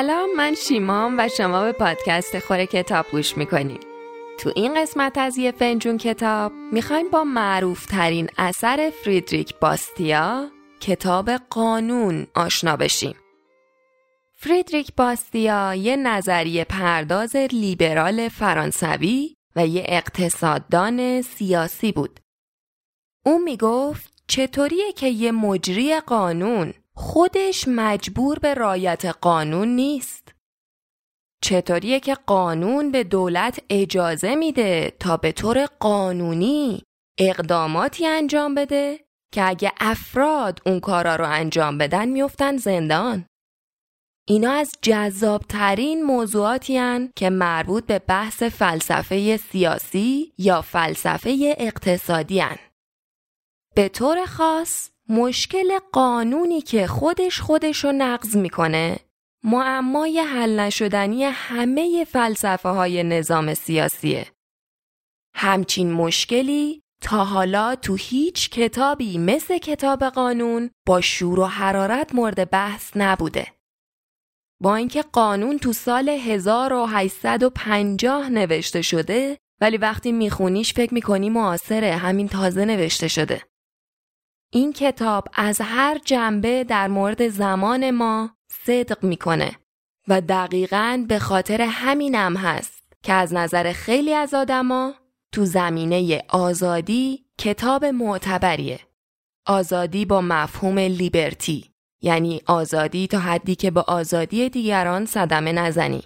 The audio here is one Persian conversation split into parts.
سلام من شیمام و شما به پادکست خوره کتاب گوش می‌کنید تو این قسمت از یه فنجون کتاب می‌خوایم با معروف ترین اثر فریدریک باستیا کتاب قانون آشنا بشیم فریدریک باستیا یه نظریه پرداز لیبرال فرانسوی و یه اقتصاددان سیاسی بود. او می‌گفت چطوریه که یه مجری قانون خودش مجبور به رایت قانون نیست؟ چطوریه که قانون به دولت اجازه میده تا به طور قانونی اقداماتی انجام بده که اگه افراد اون کارا رو انجام بدن میفتن زندان؟ اینا از جذابترین موضوعاتی هن که مربوط به بحث فلسفه سیاسی یا فلسفه اقتصادی هن. به طور خاص مشکل قانونی که خودش خودش رو نقض می‌کنه معمای حل نشدنی همه فلسفه های نظام سیاسیه. همچین مشکلی تا حالا تو هیچ کتابی مثل کتاب قانون با شور و حرارت مورد بحث نبوده. با اینکه قانون تو سال 1850 نوشته شده ولی وقتی میخونیش فکر می‌کنی معاصره همین تازه نوشته شده. این کتاب از هر جنبه در مورد زمان ما صدق می‌کنه و دقیقا به خاطر همینم هست که از نظر خیلی از آدما تو زمینه آزادی کتاب معتبریه. آزادی با مفهوم لیبرتی یعنی آزادی تا حدی که با آزادی دیگران صدمه نزنی.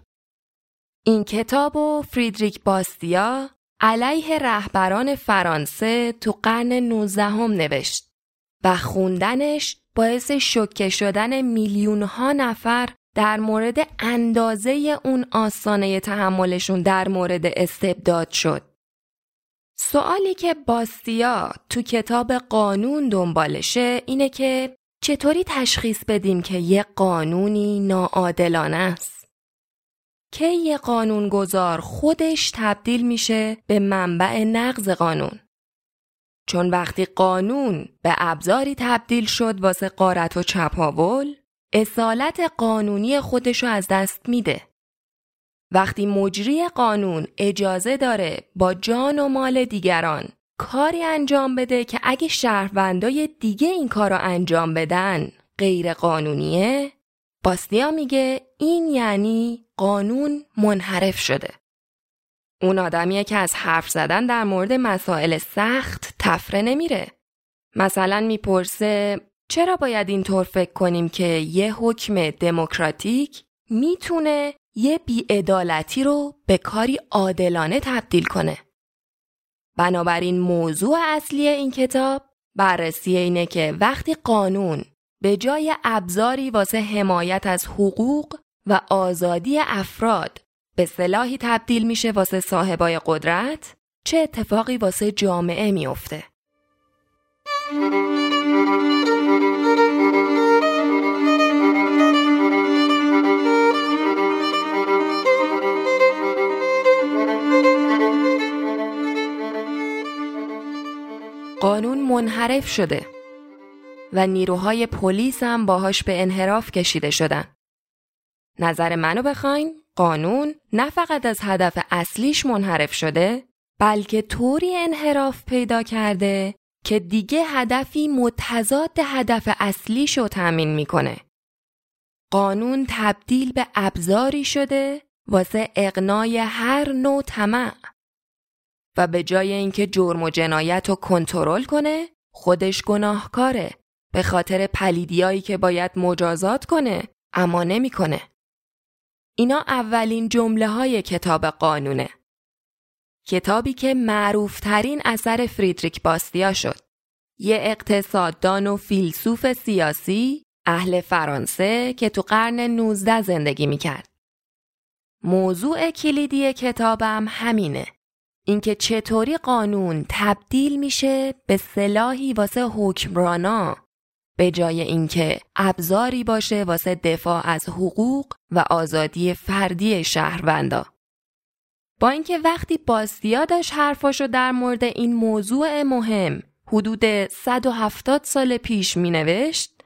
این کتاب و فریدریک باستیا علیه رهبران فرانسه تو قرن 19 هم نوشت و خوندنش باعث شوکه شدن میلیون ها نفر در مورد اندازه اون آسانه تحملشون در مورد استبداد شد. سوالی که باستیا تو کتاب قانون دنبالشه اینه که چطوری تشخیص بدیم که یه قانونی ناعادلانه است؟ که یه قانونگذار خودش تبدیل میشه به منبع نقض قانون؟ چون وقتی قانون به ابزاری تبدیل شد واسه قارت و چپاول اصالت قانونی خودشو از دست میده. وقتی مجری قانون اجازه داره با جان و مال دیگران کاری انجام بده که اگه شهروندای دیگه این کار رو انجام بدن غیر قانونیه باستیا میگه این یعنی قانون منحرف شده. اون آدمیه که از حرف زدن در مورد مسائل سخت تفره نمیره. مثلا می‌پرسه چرا باید اینطور فکر کنیم که یه حکم دموکراتیک می‌تونه یه بیعدالتی رو به کاری عادلانه تبدیل کنه؟ بنابراین موضوع اصلی این کتاب بررسی اینه که وقتی قانون به جای ابزاری واسه حمایت از حقوق و آزادی افراد به سلاحی تبدیل میشه واسه صاحبای قدرت چه اتفاقی واسه جامعه میافته؟ قانون منحرف شده و نیروهای پلیس هم باهاش به انحراف کشیده شدن. نظر منو بخواین قانون نه فقط از هدف اصلیش منحرف شده بلکه طوری انحراف پیدا کرده که دیگه هدفی متضاد هدف اصلیش رو تأمین می‌کنه. قانون تبدیل به ابزاری شده واسه اقنای هر نوع طمع و به جای اینکه جرم و جنایت رو کنترل کنه خودش گناهکاره به خاطر پلیدیایی که باید مجازات کنه اما نمی‌کنه. اینا اولین جمله های کتاب قانونه. کتابی که معروفترین اثر فریدریک باستیا شد. یه اقتصاددان و فیلسوف سیاسی اهل فرانسه که تو قرن 19 زندگی می‌کرد. موضوع کلیدی کتابم همینه. اینکه چطوری قانون تبدیل میشه به سلاحی واسه حکمرانا به جای اینکه ابزاری باشه واسه دفاع از حقوق و آزادی فردی شهروندا. با اینکه وقتی باستیا داشت حرفاشو در مورد این موضوع مهم حدود 170 سال پیش می نوشت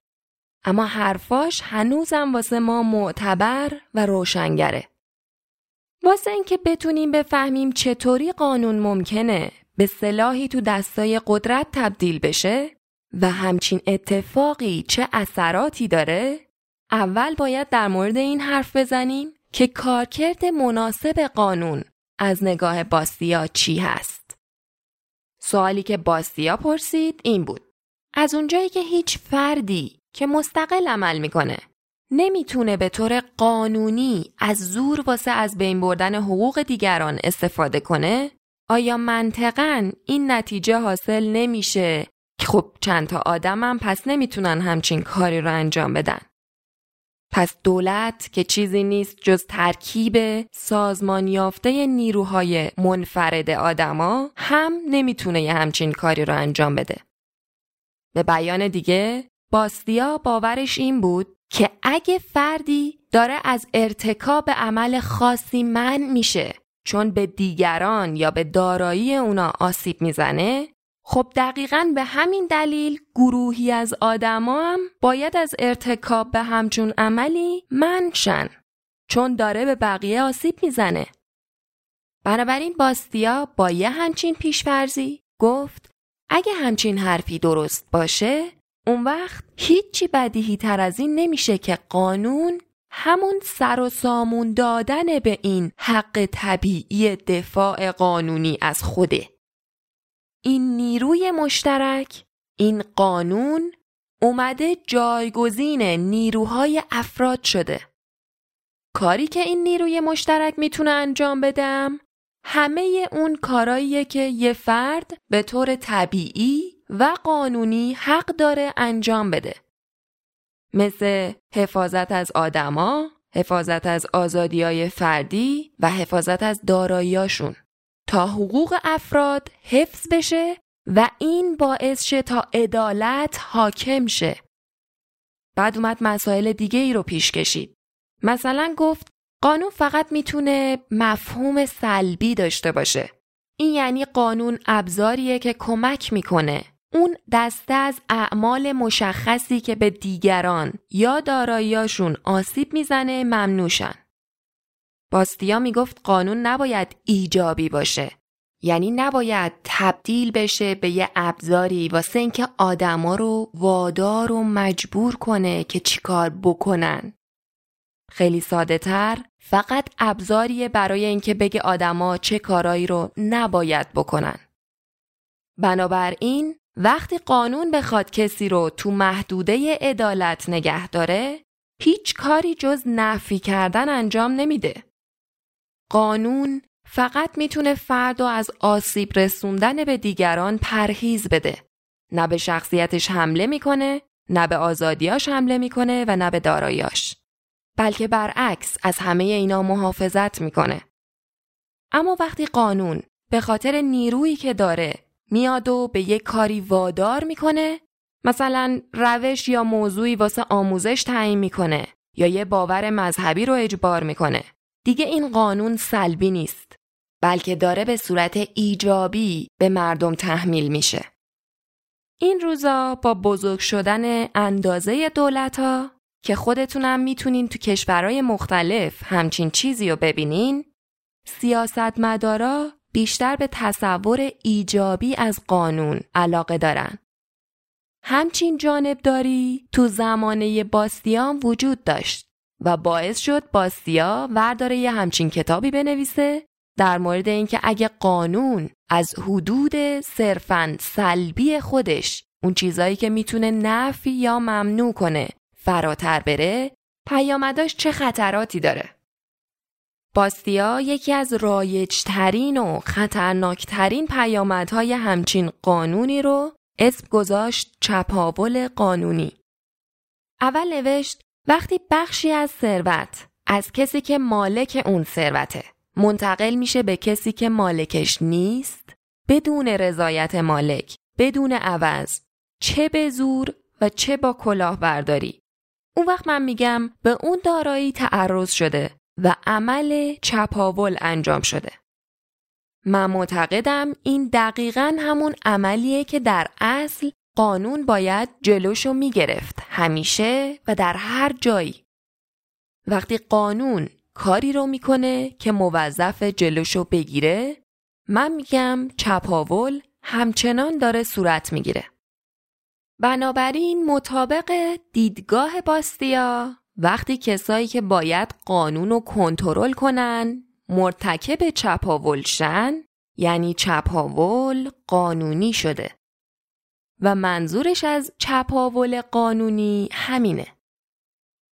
اما حرفاش هنوزم واسه ما معتبر و روشنگره. واسه اینکه بتونیم بفهمیم چطوری قانون ممکنه به سلاحی تو دستای قدرت تبدیل بشه و همچین اتفاقی چه اثراتی داره؟ اول باید در مورد این حرف بزنیم که کارکرد مناسب قانون از نگاه باستیا چی هست. سوالی که باستیا پرسید این بود. از اونجایی که هیچ فردی که مستقل عمل می‌کنه نمی‌تونه به طور قانونی از زور واسه از بین بردن حقوق دیگران استفاده کنه آیا منطقا این نتیجه حاصل نمیشه خب چند تا آدمم پس نمی‌تونن همچین کاری رو انجام بدن پس دولت که چیزی نیست جز ترکیب سازمان یافته نیروهای منفرد آدما هم نمی‌تونه یه همچین کاری رو انجام بده. به بیان دیگه باستیا باورش این بود که اگه فردی داره از ارتکاب عمل خاصی من میشه چون به دیگران یا به دارایی اونا آسیب می‌زنه خب دقیقا به همین دلیل گروهی از آدما هم باید از ارتکاب به همچون عملی منشن چون داره به بقیه آسیب می‌زنه. بنابراین باستیا با یه همچین پیشفرزی گفت اگه همچین حرفی درست باشه اون وقت هیچی بدیهی تر از این نمیشه که قانون همون سر و سامون دادن به این حق طبیعی دفاع قانونی از خوده. این نیروی مشترک این قانون اومده جایگزین نیروهای افراد شده. کاری که این نیروی مشترک می‌تونه انجام بدم همه اون کاراییه که یه فرد به طور طبیعی و قانونی حق داره انجام بده. مثل حفاظت از آدما، حفاظت از آزادی فردی و حفاظت از داراییاشون. تا حقوق افراد حفظ بشه و این باعث شه تا عدالت حاکم شه. بعد اومد مسائل دیگه ای رو پیش کشید. مثلا گفت قانون فقط می‌تونه مفهوم سلبی داشته باشه. این یعنی قانون ابزاریه که کمک می‌کنه. اون دسته از اعمال مشخصی که به دیگران یا داراییاشون آسیب می‌زنه ممنوشن. باستیا می‌گفت قانون نباید ایجابی باشه. یعنی نباید تبدیل بشه به یه ابزاری واسه اینکه آدما رو وادار و مجبور کنه که چیکار بکنن. خیلی ساده تر فقط ابزاریه برای اینکه بگه آدما چه کارایی رو نباید بکنن. بنابراین وقتی قانون بخواد کسی رو تو محدوده عدالت نگه داره هیچ کاری جز نفی کردن انجام نمیده. قانون فقط می‌تونه فرد از آسیب رسوندن به دیگران پرهیز بده. نه به شخصیتش حمله می‌کنه، نه به آزادیاش حمله می‌کنه و نه به داراییاش. بلکه برعکس از همه اینا محافظت می‌کنه. اما وقتی قانون به خاطر نیرویی که داره میاد و به یک کاری وادار می‌کنه مثلا روش یا موضوعی واسه آموزش تعیین می‌کنه یا یه باور مذهبی رو اجبار می‌کنه دیگه این قانون سلبی نیست بلکه داره به صورت ایجابی به مردم تحمیل میشه. این روزا با بزرگ شدن اندازه دولت ها که خودتونم می‌تونین تو کشورهای مختلف همچین چیزی رو ببینین سیاستمدارا بیشتر به تصور ایجابی از قانون علاقه دارن. همچین جانبداری تو زمانه باستیان وجود داشت. و باعث شد باستیا ورداره یه همچین کتابی بنویسه در مورد اینکه اگه قانون از حدود صرفا سلبی خودش اون چیزایی که می‌تونه نفی یا ممنوع کنه فراتر بره پیامداش چه خطراتی داره؟ باستیا یکی از رایجترین و خطرناکترین پیامدهای همچین قانونی رو اسم گذاشت چپاول قانونی. اول نوشت وقتی بخشی از ثروت از کسی که مالک اون ثروته منتقل میشه به کسی که مالکش نیست؟ بدون رضایت مالک بدون عوض چه به زور و چه با کلاهبرداری. اون وقت من میگم به اون دارایی تعرض شده و عمل چپاول انجام شده. من معتقدم این دقیقا همون عملیه که در اصل قانون باید جلوشو می‌گرفت همیشه و در هر جایی. وقتی قانون کاری رو می‌کنه که موظف جلوشو بگیره من میگم چپاول همچنان داره صورت می‌گیره. بنابراین مطابق دیدگاه باستیا وقتی کسایی که باید قانون رو کنترل کنن مرتکب چپاول شن یعنی چپاول قانونی شده و منظورش از چپاول قانونی همینه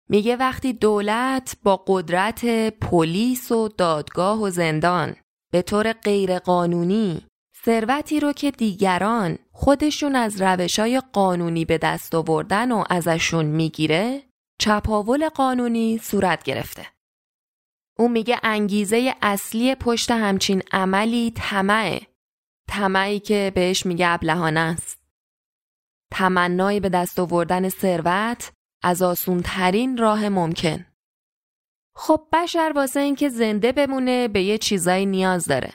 میگه وقتی دولت با قدرت پلیس و دادگاه و زندان به طور غیرقانونی ثروتی رو که دیگران خودشون از روشای قانونی به دست آوردن و ازشون می‌گیره چپاول قانونی صورت گرفته. او میگه انگیزه اصلی پشت همچین عملی طمعه. طمعی که بهش میگه ابلهانه است. تمنای به دست آوردن ثروت از آسون ترین راه ممکن. خب بشر واسه اینکه زنده بمونه به یه چیزایی نیاز داره.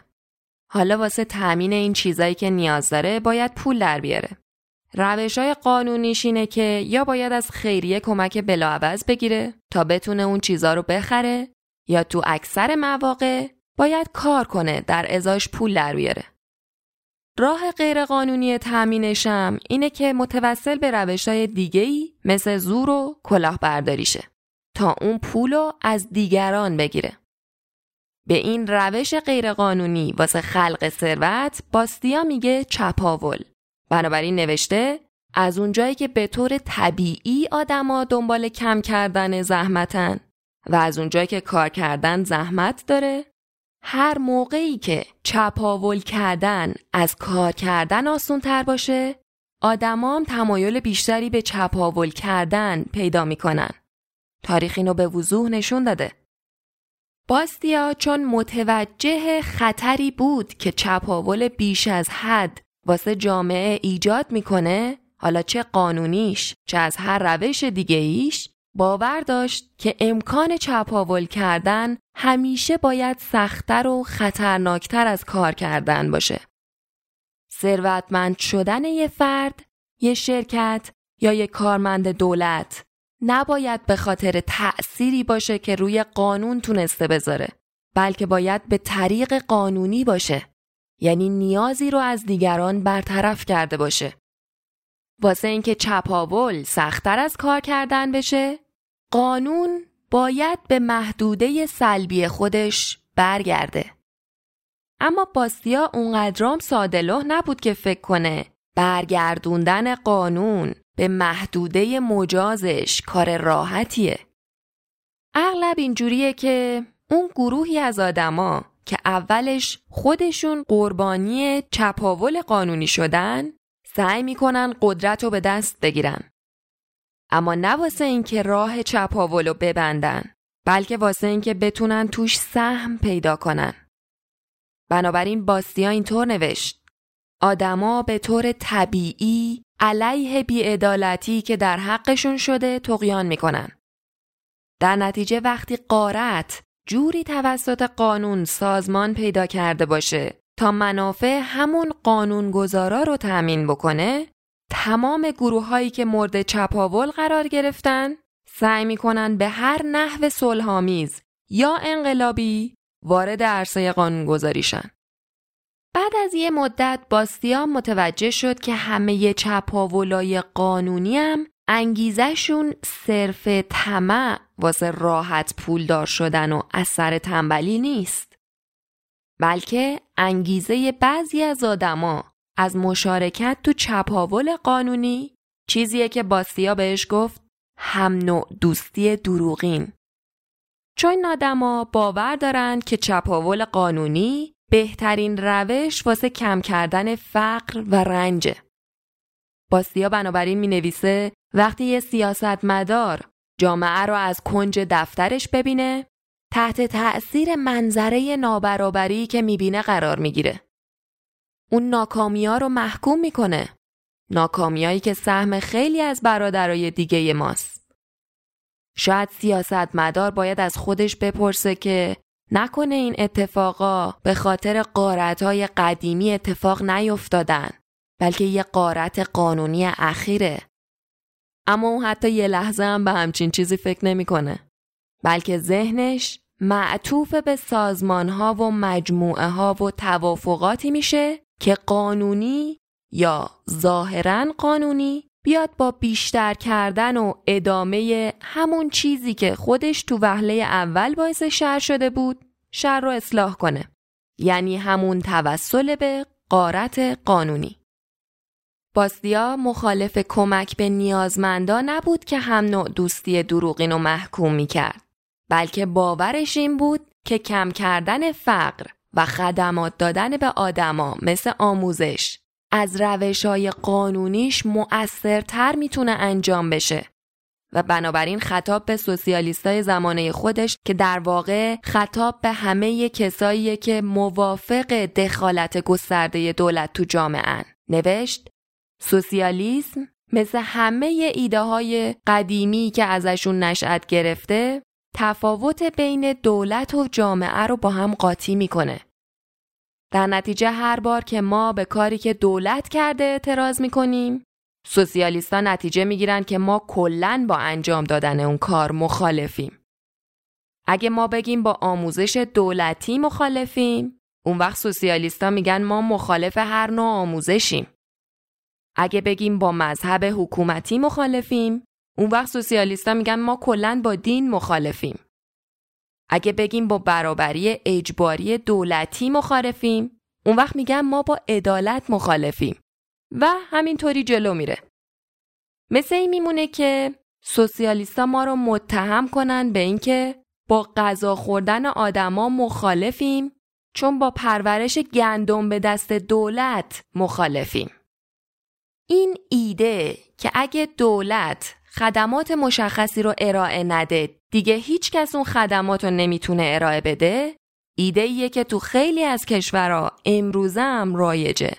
حالا واسه تأمین این چیزایی که نیاز داره باید پول در بیاره. روش های قانونیش اینه که یا باید از خیریه کمک بلاعوض بگیره تا بتونه اون چیزا رو بخره یا تو اکثر مواقع باید کار کنه در ازاش پول در بیاره. راه غیرقانونی تأمینشم اینه که متوسل به روش های دیگه ای مثل زور و کلاهبرداریشه تا اون پولو از دیگران بگیره. به این روش غیرقانونی واسه خلق ثروت باستیا میگه چپاول. بنابراین نوشته از اونجایی که به طور طبیعی آدما دنبال کم کردن زحمتن و از اونجایی که کار کردن زحمت داره هر موقعی که چپاول کردن از کار کردن آسون تر باشه آدمام تمایل بیشتری به چپاول کردن پیدا می‌کنن. تاریخ اینو به وضوح نشون داده. باستیا چون متوجه خطری بود که چپاول بیش از حد واسه جامعه ایجاد می‌کنه حالا چه قانونیش چه از هر روش دیگه ایش باور داشت که امکان چپاول کردن همیشه باید سختتر و خطرناکتر از کار کردن باشه. ثروتمند شدن یه فرد، یه شرکت یا یه کارمند دولت نباید به خاطر تأثیری باشه که روی قانون تونسته بذاره بلکه باید به طریق قانونی باشه یعنی نیازی رو از دیگران برطرف کرده باشه واسه اینکه چپاول سختتر از کار کردن بشه قانون باید به محدوده سلبی خودش برگرده اما باستیا اونقدرام سادلوه نبود که فکر کنه برگردوندن قانون به محدوده مجازش کار راحتیه. اغلب اینجوریه که اون گروهی از آدما که اولش خودشون قربانی چپاول قانونی شدن سعی می‌کنن قدرت رو به دست بگیرن. اما نه واسه اینکه راه چپاول رو ببندن بلکه واسه اینکه بتونن توش سهم پیدا کنن. بنابراین باستیا اینطور نوشت آدما به طور طبیعی علیه بیعدالتی که در حقشون شده تقیان می‌کنن. در نتیجه وقتی قارت جوری توسط قانون سازمان پیدا کرده باشه تا منافع همون قانونگذارا رو تأمین بکنه تمام گروه هایی که مورد چپاول قرار گرفتن سعی می‌کنن به هر نحو صلحآمیز یا انقلابی وارد عرصه قانونگذاریشن. بعد از یه مدت باستیان متوجه شد که همه چپاولای قانونی هم انگیزشون صرف طمع واسه راحت پولدار شدن و اثر تنبلی نیست. بلکه انگیزه بعضی از آدما از مشارکت تو چپاول قانونی چیزیه که باستیا بهش گفت هم نوع دوستی دروغین. چون آدما باور دارن که چپاول قانونی بهترین روش واسه کم کردن فقر و رنج. باستیا بنابراین می نویسه وقتی یه سیاستمدار جامعه رو از کنج دفترش ببینه تحت تأثیر منظره نابرابری که می‌بینه قرار می‌گیره. اون ناکامی ها رو محکوم می‌کنه. ناکامیایی که سهم خیلی از برادرای دیگه ماست. شاید سیاستمدار باید از خودش بپرسه که نکنه این اتفاقا به خاطر قارتهای قدیمی اتفاق نیفتادن بلکه یه قارت قانونی اخیره. اما اون حتی یه لحظه هم به همچین چیزی فکر نمی‌کنه. بلکه ذهنش معطوف به سازمان ها و مجموعه ها و توافقاتی میشه که قانونی یا ظاهرا قانونی بیاد با بیشتر کردن و ادامه همون چیزی که خودش تو وهله اول باعث شر شده بود شر رو اصلاح کنه. یعنی همون توسل به قارت قانونی. باستیا مخالف کمک به نیازمندا نبود که هم نوع دوستی دروغین رو محکوم می کرد بلکه باورش این بود که کم کردن فقر و خدمات دادن به آدما مثل آموزش از روش های قانونیش مؤثرتر می‌تونه انجام بشه. و بنابراین خطاب به سوسیالیستای زمانه خودش که در واقع خطاب به همه کسایی که موافق دخالت گسترده دولت تو جامعه نوشت سوسیالیسم مثل همه ایده های قدیمی که ازشون نشأت گرفته تفاوت بین دولت و جامعه رو با هم قاطی می‌کنه. در نتیجه هر بار که ما به کاری که دولت کرده اعتراض می‌کنیم سوسیالیستا نتیجه می‌گیرن که ما کلا با انجام دادن اون کار مخالفیم. اگه ما بگیم با آموزش دولتی مخالفیم اون وقت سوسیالیستا میگن ما مخالف هر نوع آموزشیم. اگه بگیم با مذهب حکومتی مخالفیم اون وقت سوسیالیستا میگن ما کلا با دین مخالفیم. اگه بگیم با برابری اجباری دولتی مخالفیم اون وقت میگن ما با عدالت مخالفیم و همینطوری جلو میره. مثل این میمونه که سوسیالیستا ما رو متهم کنن به اینکه با غذا خوردن آدما مخالفیم چون با پرورش گندم به دست دولت مخالفیم. این ایده که اگه دولت خدمات مشخصی رو ارائه نده دیگه هیچ کس اون خدمات رو نمی‌تونه ارائه بده ایده ایه که تو خیلی از کشورها امروزه هم رایجه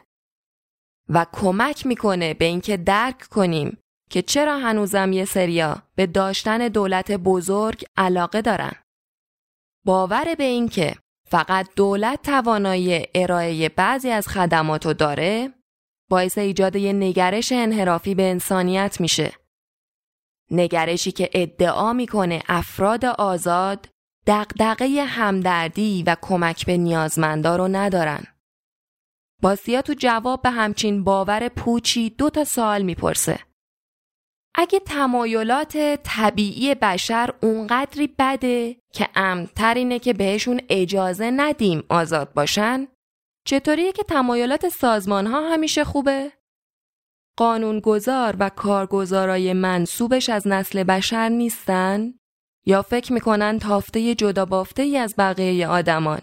و کمک می‌کنه به اینکه درک کنیم که چرا هنوزم یه سریا به داشتن دولت بزرگ علاقه دارن. باور به اینکه فقط دولت توانایی ارائه بعضی از خدماتو داره باعث ایجاد یه نگرش انحرافی به انسانیت میشه. نگرشی که ادعا می‌کنه افراد آزاد دقدقه همدردی و کمک به نیازمندا رو ندارن. باسیا تو جواب به همچین باور پوچی دو تا سوال می‌پرسه. اگه تمایلات طبیعی بشر اونقدری بده که امتر اینه که بهشون اجازه ندیم آزاد باشن چطوریه که تمایلات سازمان ها همیشه خوبه؟ قانونگذار و کارگزارای منصوبش از نسل بشر نیستن؟ یا فکر می‌کنن تافته جدا بافته ای از بقیه آدمان؟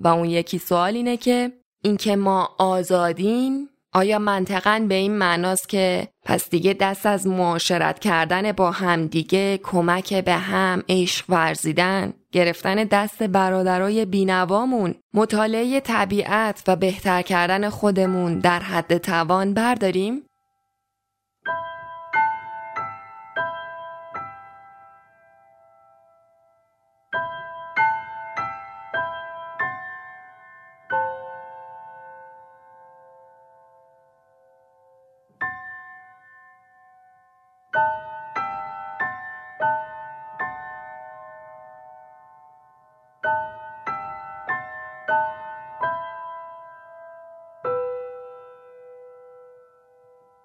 و اون یکی سوال اینه که اینکه ما آزادیم آیا منطقا به این معناست که پس دیگه دست از معاشرت کردن با همدیگه کمک به هم عشق ورزیدن گرفتن دست برادرای بینوامون مطالعه طبیعت و بهتر کردن خودمون در حد توان برداریم؟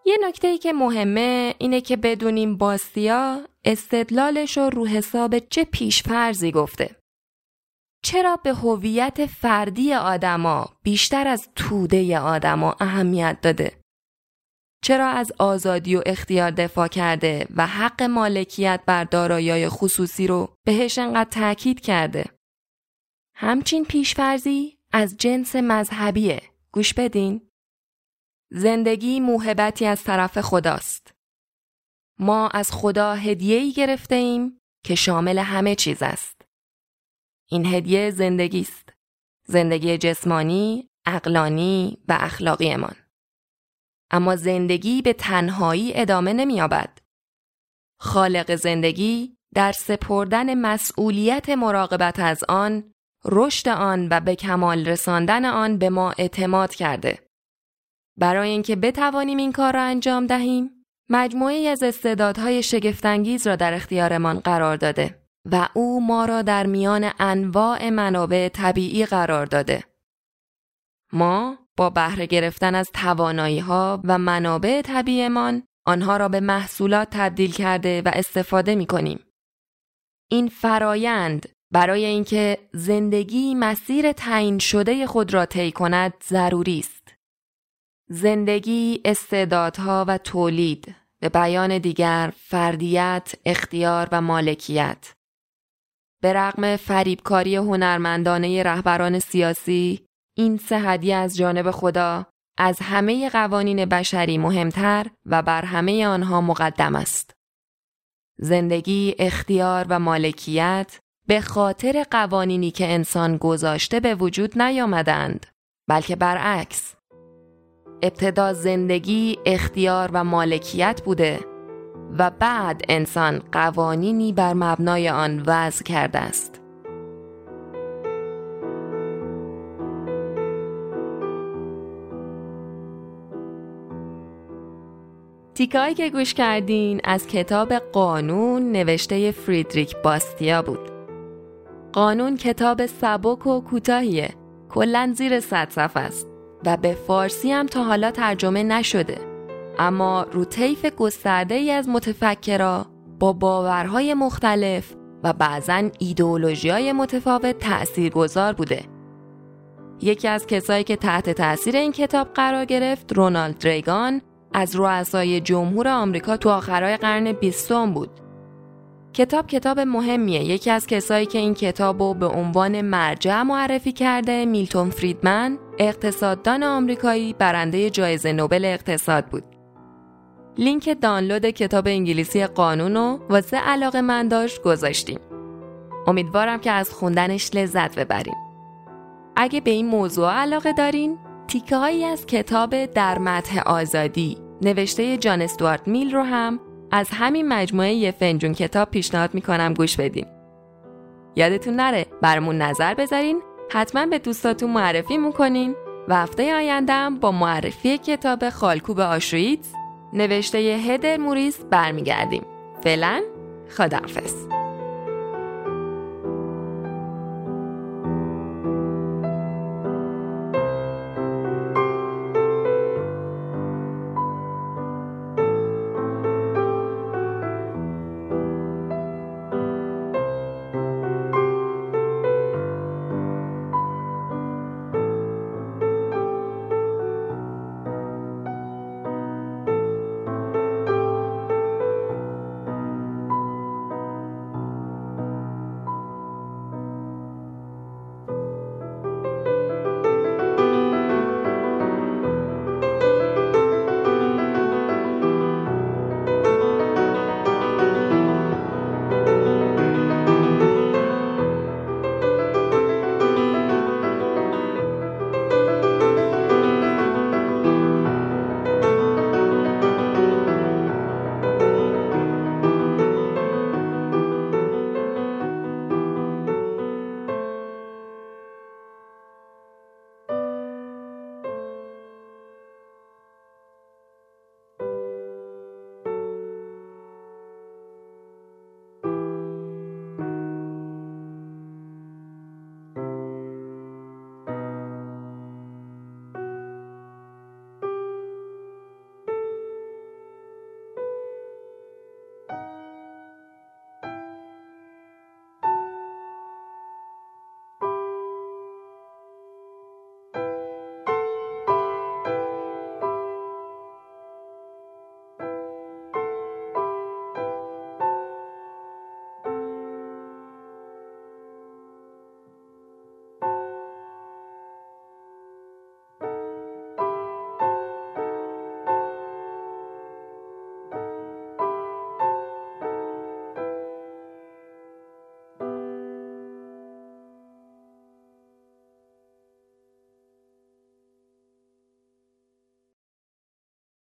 یه نکته ای که مهمه اینه که بدونیم باستیا استدلالش رو رو حساب چه پیشفرزی گفته. چرا به هویت فردی آدما بیشتر از توده آدما اهمیت داده؟ چرا از آزادی و اختیار دفاع کرده و حق مالکیت بر دارایی‌های خصوصی رو بهش انقدر تاکید کرده؟ همچین پیشفرزی از جنس مذهبیه. گوش بدین. زندگی موهبتی از طرف خداست. ما از خدا هدیه‌ای گرفته ایم که شامل همه چیز است. این هدیه زندگی است. زندگی جسمانی، اقلانی و اخلاقیمان. اما زندگی به تنهایی ادامه نمییابد. خالق زندگی در سپردن مسئولیت مراقبت از آن، رشد آن و به کمال رساندن آن به ما اعتماد کرده. برای اینکه بتوانیم این کار را انجام دهیم مجموعی از استعدادهای شگفتانگیز را در اختیارمان قرار داده و او ما را در میان انواع منابع طبیعی قرار داده. ما با بهره گرفتن از توانایی ها و منابع طبیعیمان آنها را به محصولات تبدیل کرده و استفاده می کنیم. این فرایند برای اینکه زندگی مسیر تعیین شده خود را طی کند ضروری است. زندگی استعدادها و تولید به بیان دیگر فردیت، اختیار و مالکیت به رغم فریبکاری هنرمندانه رهبران سیاسی این سه هدیه از جانب خدا از همه قوانین بشری مهمتر و بر همه آنها مقدم است. زندگی، اختیار و مالکیت به خاطر قوانینی که انسان گذاشته به وجود نیامدند بلکه برعکس ابتدا زندگی، اختیار و مالکیت بوده و بعد انسان قوانینی بر مبنای آن وضع کرده است. تیکایی که گوش کردین از کتاب قانون نوشته فریدریک باستیا بود. قانون کتاب سبک و کوتاهیه. کلا زیر صد صفحه است و به فارسی هم تا حالا ترجمه نشده. اما رو طیف گسترده ای از متفکرا با باورهای مختلف و بعضا ایدئولوژی های متفاوت تأثیر گذار بوده. یکی از کسایی که تحت تاثیر این کتاب قرار گرفت رونالد ریگان از رؤسای جمهور آمریکا تو آخرای قرن بیستم بود. کتاب کتاب مهمیه. یکی از کسایی که این کتاب رو به عنوان مرجع معرفی کرده میلتون فریدمن اقتصاددان آمریکایی برنده جایزه نوبل اقتصاد بود. لینک دانلود کتاب انگلیسی قانون رو واسه علاقه من داشت گذاشتیم. امیدوارم که از خوندنش لذت ببریم. اگه به این موضوع علاقه دارین تیکه از کتاب در متح آزادی نوشته جان استوارت میل رو هم از همین مجموعه یه فنجون کتاب پیشنهاد می‌کنم گوش بدین. یادتون نره برامون نظر بذارین حتما به دوستاتون معرفی می‌کنین و هفته آیندهم با معرفی کتاب خالکوب آشویتز نوشته هدر موریس برمیگردیم. فعلا خداحافظ.